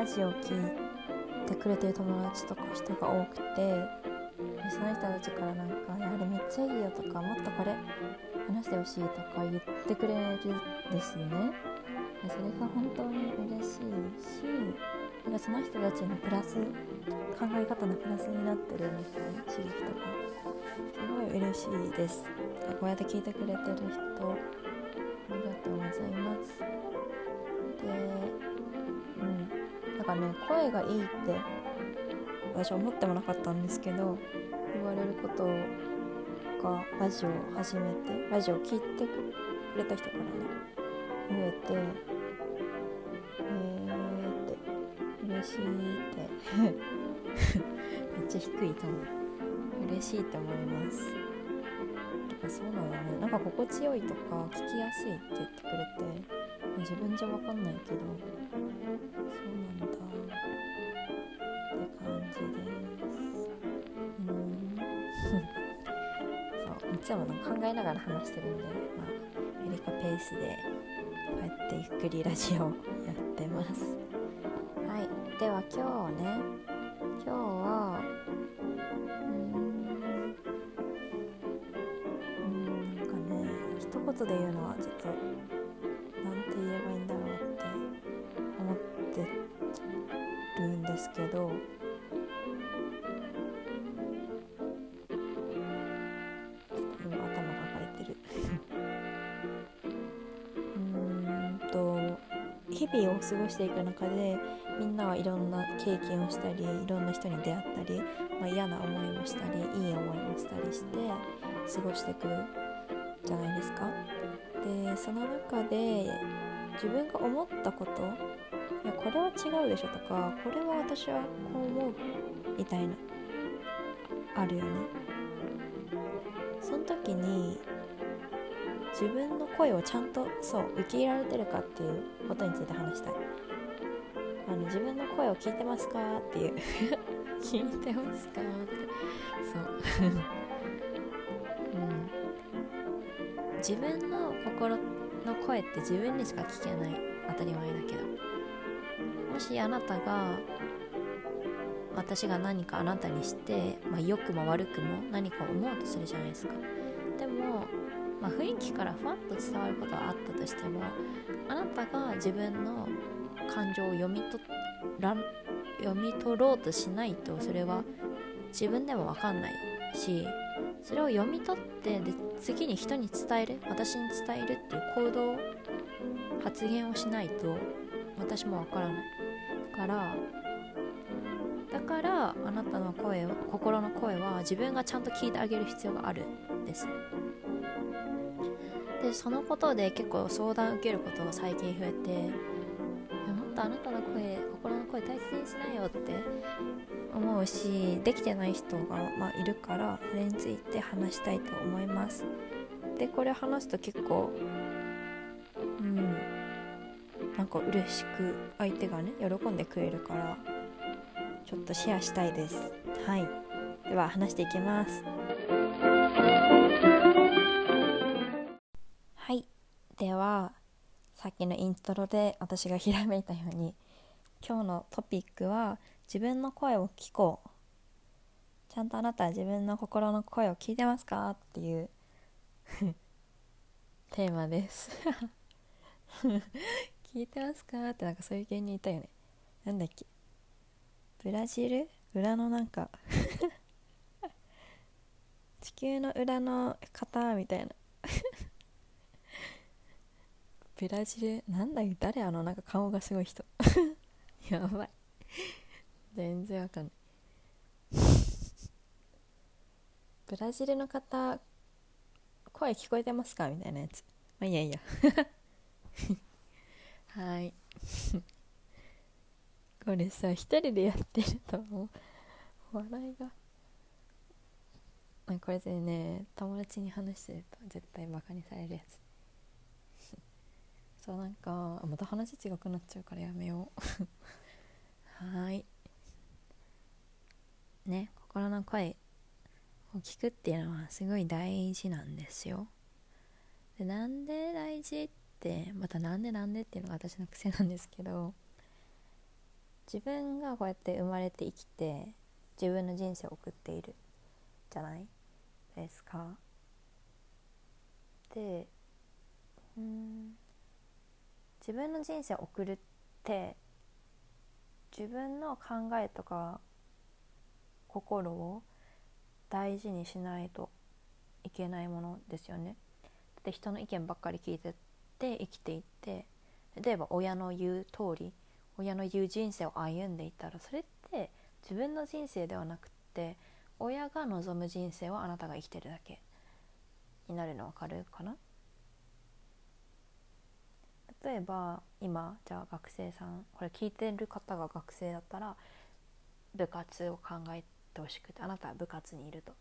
ラジオ聴いてくれてる友達とか人が多くてその人たちからなんか「やあれめっちゃいいよ」とか「もっとこれ話してほしい」とか言ってくれるんですよね。それが本当に嬉しいしなんかその人たちのプラス考え方のプラスになってるみたいな刺激とかすごい嬉しいです。こうやって聞いてくれてる人ありがとうございます。でかね声がいいって私は思ってもなかったんですけど言われることがラジオを始めてラジオを聴いてくれた人からね増えてえーって嬉しいって めっちゃ低いと思う。嬉しいと思います。だかそうなんだね。なんか心地よいとか聞きやすいって言ってくれて自分じゃ分かんないけどそうなんだって感じです。うん。そういつも考えながら話してるんで、まあ、エリカペースでこうやってゆっくりラジオやってます。はい。では今日ね今日はうんうんなんかね一言で言うのはちょっとけど今頭抱えてる うんと日々を過ごしていく中でみんなはいろんな経験をしたりいろんな人に出会ったり、まあ、嫌な思いもしたりいい思いもしたりして過ごしていくじゃないですか。でその中で自分が思ったこといやこれは違うでしょとかこれは私はこう思うみたいなあるよね。その時に自分の声をちゃんとそう受け入れられてるかっていうことについて話したい。あの自分の声を聞いてますかっていう。聞いてますかって。そう。うん。自分の心の声って自分にしか聞けない。当たり前だけど。しあなたが私が何かあなたにして、まあ、良くも悪くも何か思うとするじゃないですか。でも、まあ、雰囲気からふわっと伝わることはあったとしてもあなたが自分の感情を読み取ら読み取ろうとしないとそれは自分でも分かんないしそれを読み取ってで次に人に伝える私に伝えるっていう行動発言をしないと私もわからない。からだからあなたの声を心の声は自分がちゃんと聞いてあげる必要があるんです。でそのことで結構相談受けることが最近増えてもっとあなたの声心の声大切にしなよって思うしできてない人が、まあ、いるからそれについて話したいと思います。でこれ話すと結構か嬉しく相手がね喜んでくれるからちょっとシェアしたいです。はい。では話していきます。はい。ではさっきのイントロで私がひらめいたように今日のトピックは自分の声を聞こう。ちゃんとあなたは自分の心の声を聞いてますか？っていうテーマです聞いてますか？ってなんかそういう芸人いたよね。なんだっけ？ブラジル？裏のなんか。地球の裏の方みたいな。ブラジル？なんだっけ？誰あのなんか顔がすごい人。やばい。全然わかんない。ブラジルの方声聞こえてますか？みたいなやつ。まあいいやいいや。はい。これさ一人でやってるともう？笑いが。これでね友達に話してると絶対バカにされるやつ。そうなんかまた話違くなっちゃうからやめよう。はい。ね心の声を聞くっていうのはすごい大事なんですよ。でなんで大事ってまたなんでなんでっていうのが私の癖なんですけど自分がこうやって生まれて生きて自分の人生を送っているじゃないですか。でうん自分の人生を送るって自分の考えとか心を大事にしないといけないものですよね。で人の意見ばっかり聞いてって生きていって例えば親の言う通り親の言う人生を歩んでいたらそれって自分の人生ではなくって親が望む人生をあなたが生きてるだけになるの分かるかな？例えば今じゃあ学生さんこれ聞いてる方が学生だったら部活を考えてほしくてあなたは部活にいると。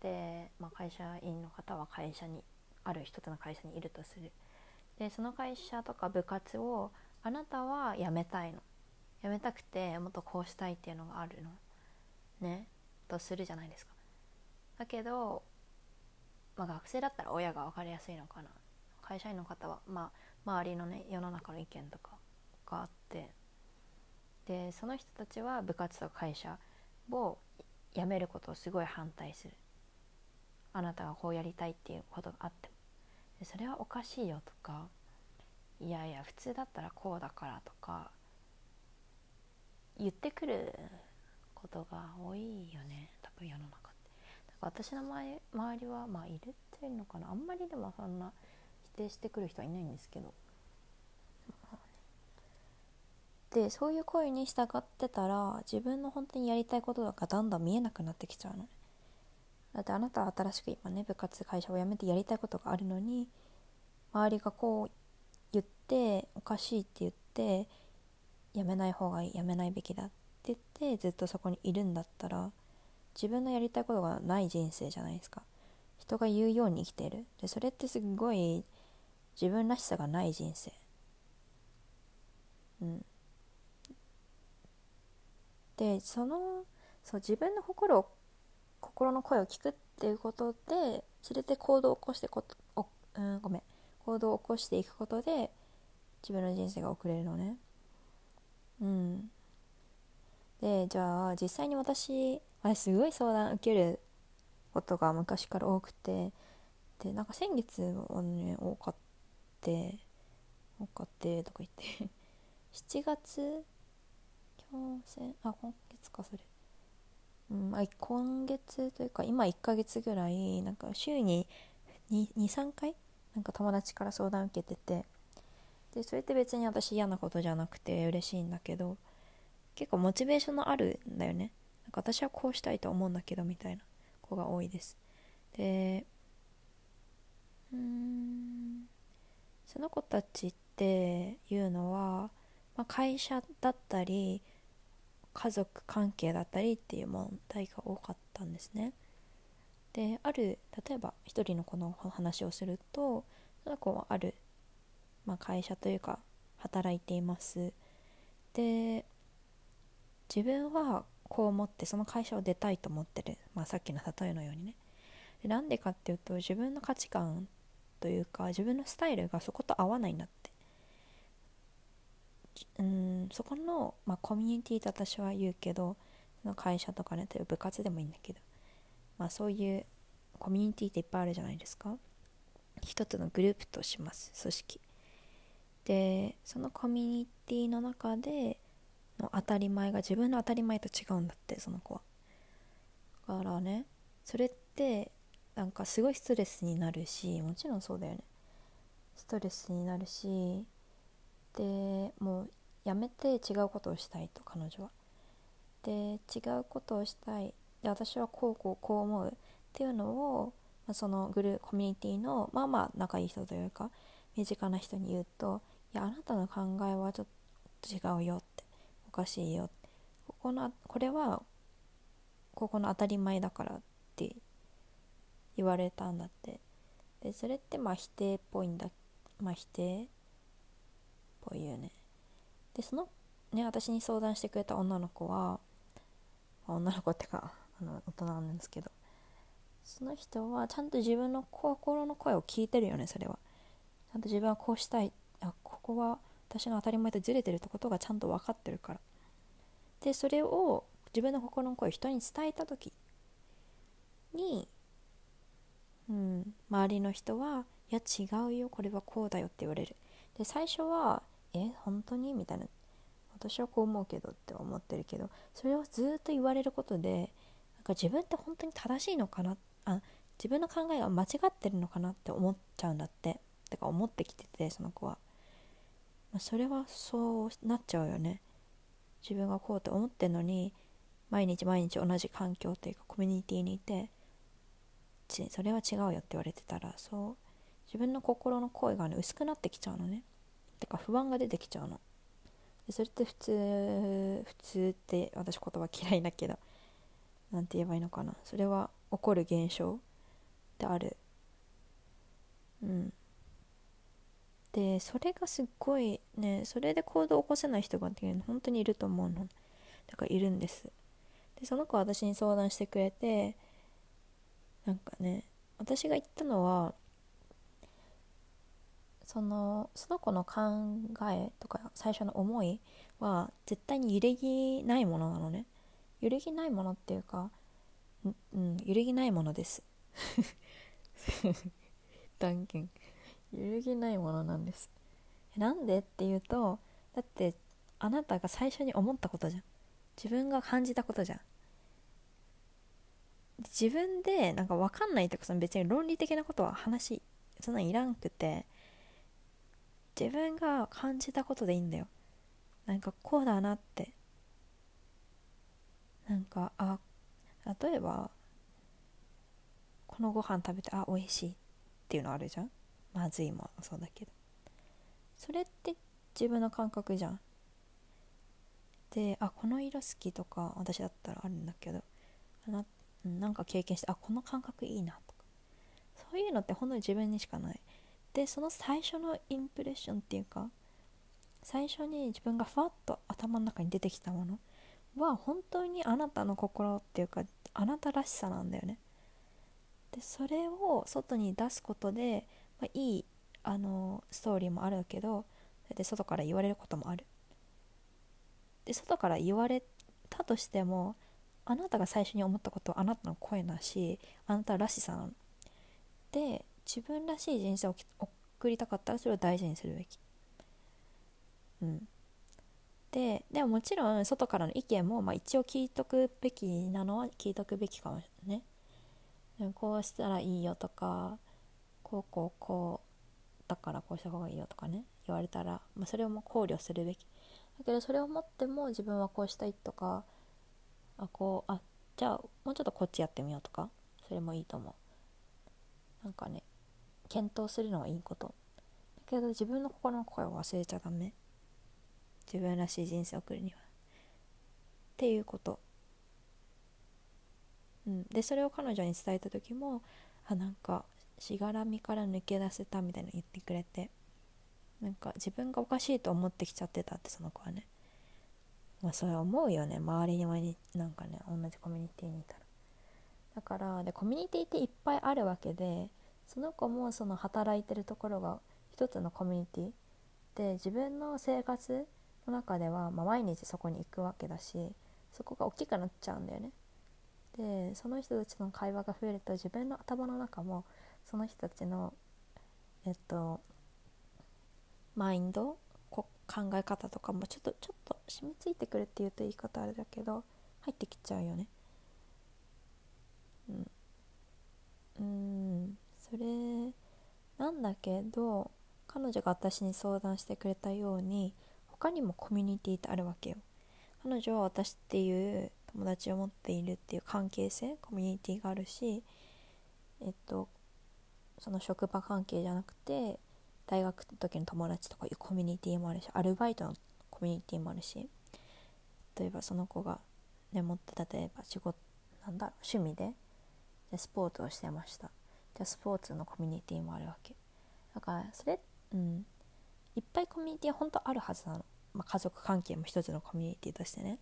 で、まあ、会社員の方は会社にある一つの会社にいるとする。でその会社とか部活をあなたは辞めたいの。辞めたくてもっとこうしたいっていうのがあるの。ねとするじゃないですか。だけど、まあ、学生だったら親が分かりやすいのかな。会社員の方は、まあ、周りのね世の中の意見とかがあってでその人たちは部活と会社を辞めることをすごい反対するあなたがこうやりたいっていうことがあってもそれはおかしいよとかいやいや普通だったらこうだからとか言ってくることが多いよね。多分世の中って。だから私の周りはまあいるっていうのかな。あんまりでもそんな否定してくる人はいないんですけど。でそういう声に従ってたら自分の本当にやりたいことがだんだん見えなくなってきちゃうの。ねだってあなたは新しく今ね部活会社を辞めてやりたいことがあるのに周りがこう言っておかしいって言ってやめない方がいいやめないべきだって言ってずっとそこにいるんだったら自分のやりたいことがない人生じゃないですか。人が言うように生きてる。でそれってすごい自分らしさがない人生。うん。でそのそう自分の心を心の声を聞くっていうことでそれで行動を起こしてこお、うん、ごめん。行動を起こしていくことで自分の人生が送れるのね。うん。でじゃあ実際に私あれすごい相談受けることが昔から多くてでなんか先月はね多かって多かってとか言って 7月今日あ今月かそれ。うんあ今月というか今1ヶ月ぐらいなんか週に23回なんか友達から相談受けててでそれって別に私嫌なことじゃなくて嬉しいんだけど結構モチベーションのあるんだよね。なんか私はこうしたいと思うんだけどみたいな子が多いです。でうんその子たちっていうのは、まあ、会社だったり家族関係だったりっていう問題が多かったんですね。である例えば一人の子の話をするとその子はある、まあ、会社というか働いています。で自分はこう思ってその会社を出たいと思ってる、まあ、さっきの例えのようにねでなんでかっていうと自分の価値観というか自分のスタイルがそこと合わないんだっうんそこの、まあ、コミュニティと私は言うけどの会社とかね例えば部活でもいいんだけど、まあ、そういうコミュニティっていっぱいあるじゃないですか。一つのグループとします組織。でそのコミュニティの中での当たり前が自分の当たり前と違うんだってその子は。だからねそれってなんかすごいストレスになるしもちろんそうだよね。ストレスになるしでもうやめて違うことをしたいと彼女は。で違うことをしたい。で私はこうこうこう思うっていうのを、まあ、そのグルーコミュニティのまあまあ仲いい人というか身近な人に言うといやあなたの考えはちょっと違うよっておかしいよここのこれはここの当たり前だからって言われたんだって。でそれってまあ否定っぽいんだまあ否定ぽいよね。でそのね私に相談してくれた女の子は、女の子ってかあの大人なんですけどその人はちゃんと自分の心の声を聞いてるよねそれは。ちゃんと自分はこうしたい。あここは私の当たり前とずれてるってことがちゃんと分かってるから。でそれを自分の心の声を人に伝えた時に、うん、周りの人は「いや違うよこれはこうだよ」って言われる。で最初は「え本当に?」みたいな。私はこう思うけどって思ってるけどそれをずっと言われることでなんか自分って本当に正しいのかな？あ自分の考えが間違ってるのかなって思っちゃうんだって。てか思ってきててその子は、まあ、それはそうなっちゃうよね。自分がこうって思ってんのに毎日毎日同じ環境というかコミュニティにいてそれは違うよって言われてたらそう自分の心の声がね薄くなってきちゃうのね。てか不安が出てきちゃうの。でそれって普通普通って私言葉嫌いだけど何て言えばいいのかな。それは起こる現象である。うん。でそれがすっごいねそれで行動を起こせない人が本当にいると思うの。だからいるんです。でその子は私に相談してくれてなんかね私が言ったのはそのその子の考えとか最初の思いは絶対に揺るぎないものなのね。揺るぎないものっていうかうん揺るぎないものです。断言。揺るぎないものなんです。なんでっていうとだってあなたが最初に思ったことじゃん。自分が感じたことじゃん。自分でなんか分かんないとかその別に論理的なことは話そんなんいらんくて。自分が感じたことでいいんだよ。なんかこうだなって。なんかあ例えばこのご飯食べてあ美味しいっていうのあるじゃん？まずいもそうだけど。それって自分の感覚じゃん。であこの色好きとか私だったらあるんだけどななんか経験してあこの感覚いいなとか。そういうのってほんの自分にしかない。でその最初のインプレッションっていうか最初に自分がファッと頭の中に出てきたものは本当にあなたの心っていうかあなたらしさなんだよね。でそれを外に出すことでまあ、いいあのストーリーもあるけどで外から言われることもある。で外から言われたとしてもあなたが最初に思ったことはあなたの声だしあなたらしさなの。で自分らしい人生を送りたかったらそれを大事にするべき。うん。ででももちろん外からの意見も、まあ、一応聞いとくべきなのは聞いとくべきかもしれないねこうしたらいいよとかこうこうこうだからこうした方がいいよとかね。言われたら、まあ、それをも考慮するべき。だけどそれを持っても自分はこうしたいとかあこうあじゃあもうちょっとこっちやってみようとかそれもいいと思う。なんかね検討するのはいいこと。だけど自分の心の声を忘れちゃダメ。自分らしい人生を送るには。っていうこと。うん。でそれを彼女に伝えた時もあなんかしがらみから抜け出せたみたいな言ってくれて。なんか自分がおかしいと思ってきちゃってたってその子はね。まあそれ思うよね。周りにになんかね同じコミュニティにいたら。だからでコミュニティっていっぱいあるわけでその子もその働いてるところが一つのコミュニティで自分の生活の中では、まあ、毎日そこに行くわけだしそこが大きくなっちゃうんだよね。でその人たちの会話が増えると自分の頭の中もその人たちのえっとマインド考え方とかもちょっとちょっと染みついてくるっていうと言い方あれだけど入ってきちゃうよね。うん。うん。それなんだけど彼女が私に相談してくれたように他にもコミュニティってあるわけよ。彼女は私っていう友達を持っているっていう関係性コミュニティがあるしえっとその職場関係じゃなくて大学の時の友達とかいうコミュニティもあるしアルバイトのコミュニティもあるし例えばその子がねもっと例えば仕事なんだろう趣味ででスポーツをしてました。ゃスポーツのコミュニティもあるわけ。だからそれうん。いっぱいコミュニティは本当あるはずなの、まあ、家族関係も一つのコミュニティとしてね。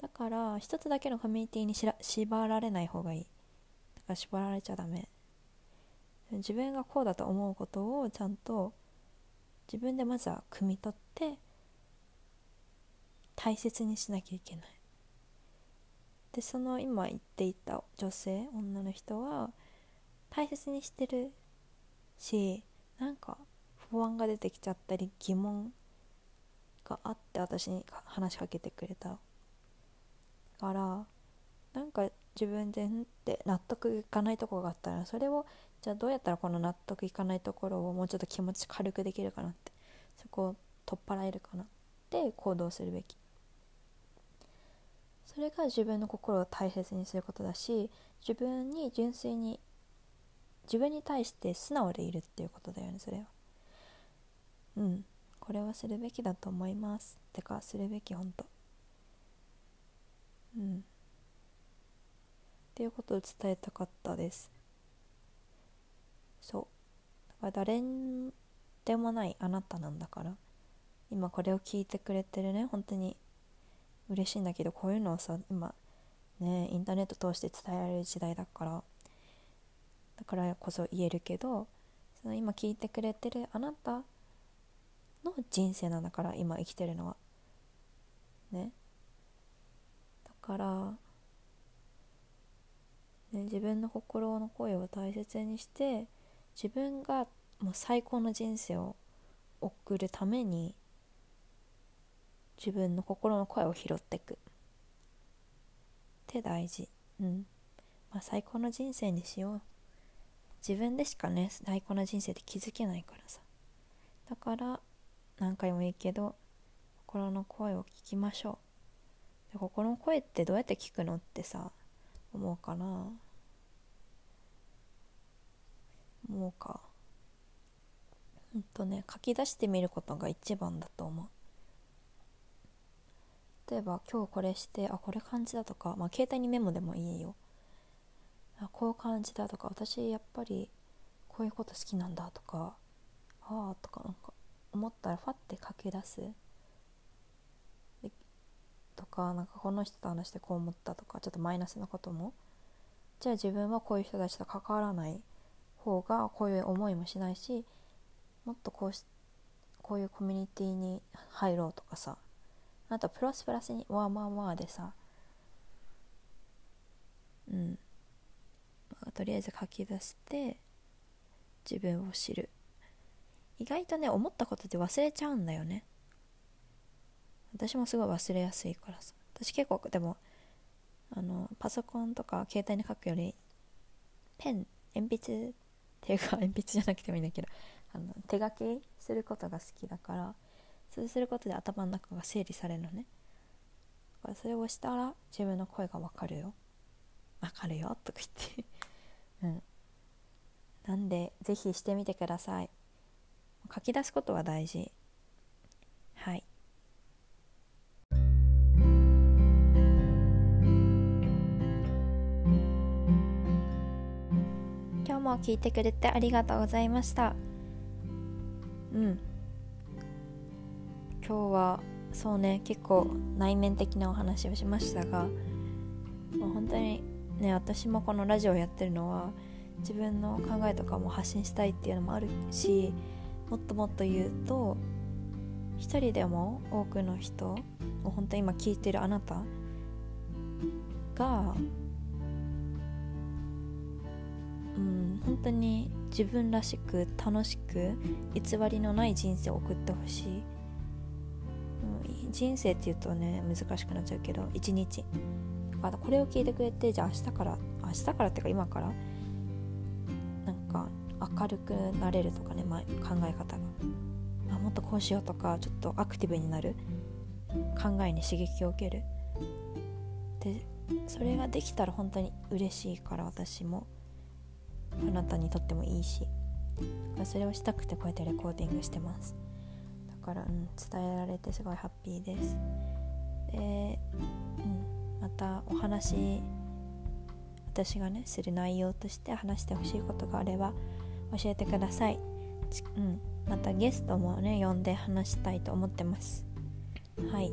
だから一つだけのコミュニティにしら縛られない方がいい。だから縛られちゃダメ。自分がこうだと思うことをちゃんと自分でまずは汲み取って大切にしなきゃいけない。でその今言っていた女性女の人は大切にしてるしなんか不安が出てきちゃったり疑問があって私に話しかけてくれた。からなんか自分でって納得いかないところがあったらそれをじゃあどうやったらこの納得いかないところをもうちょっと気持ち軽くできるかなってそこを取っ払えるかなって行動するべき。それが自分の心を大切にすることだし自分に純粋に自分に対して素直でいるっていうことだよねそれは。うん。これはするべきだと思いますてかするべきほんと。うん。っていうことを伝えたかったです。そう。だから誰でもないあなたなんだから。今これを聞いてくれてるね本当に。嬉しいんだけどこういうのをさ今ねインターネット通して伝えられる時代だから。だからこそ言えるけどその今聞いてくれてるあなたの人生なんだから今生きてるのはね。だから、ね、自分の心の声を大切にして自分がもう最高の人生を送るために自分の心の声を拾っていく。って大事。うん。まあ最高の人生にしよう。自分でしかね最高の人生って気づけないからさ。だから何回もいいけど心の声を聞きましょう。で心の声ってどうやって聞くのってさ思うかな思うか。ほんとね書き出してみることが一番だと思う。例えば今日これしてあこれ感じだとかまあ携帯にメモでもいいよ。あこう感じだとか私やっぱりこういうこと好きなんだとかああとかなんか思ったらファッて書き出す。とかなんかこの人と話してこう思ったとかちょっとマイナスなことも。じゃあ自分はこういう人たちと関わらない。方がこういう思いもしないしもっとこうしこういうコミュニティに入ろうとかさ。あとプラスプラスにわーまあまあでさ。うん、とりあえず書き出して自分を知る。意外とね思ったことって忘れちゃうんだよね。私もすごい忘れやすいからさ。私結構でもあのパソコンとか携帯に書くよりペン鉛筆っていうか 鉛筆じゃなくてもいいんだけどあの手書きすることが好きだからそうすることで頭の中が整理されるのね。だからそれをしたら自分の声が分かるよ。分かるよとか言って。是非してみてください。書き出すことは大事。はい。今日も聞いてくれてありがとうございました。うん。今日はそうね結構内面的なお話をしましたがもう本当にね私もこのラジオをやってるのは自分の考えとかも発信したいっていうのもあるしもっともっと言うと一人でも多くの人を本当に今聞いてるあなたがうん本当に自分らしく楽しく偽りのない人生を送ってほしい、うん、人生っていうとね難しくなっちゃうけど一日。だからこれを聞いてくれてじゃあ明日から明日からっていうか今からか明るくなれるとかね、まあ、考え方が。あもっとこうしようとかちょっとアクティブになる。考えに刺激を受ける。でそれができたら本当に嬉しいから私も。あなたにとってもいいし。それをしたくてこうやってレコーディングしてます。だから、うん、伝えられてすごいハッピーです。で、うん、またお話私がねする内容として話してほしいことがあれば教えてください、うん、またゲストもね呼んで話したいと思ってます。はい、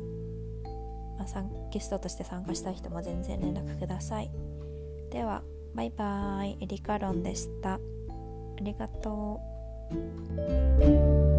まあ、ゲストとして参加したい人も全然連絡ください。ではバイバーイ。エリカロンでした。ありがとう。